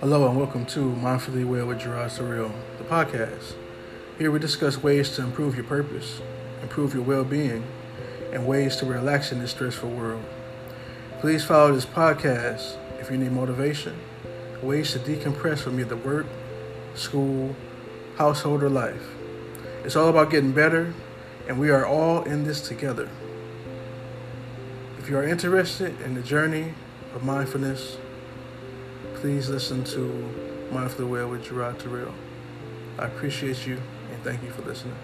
Hello and welcome to Mindfully Well with Gerard Surreal, the podcast. Here we discuss ways to improve your purpose, improve your well-being, and ways to relax in this stressful world. Please follow this podcast if you need motivation, ways to decompress from either work, school, household, or life. It's all about getting better, and we are all in this together. If you are interested in the journey of mindfulness, please listen to Mindfully Well with Gerard Terrell. I appreciate you and thank you for listening.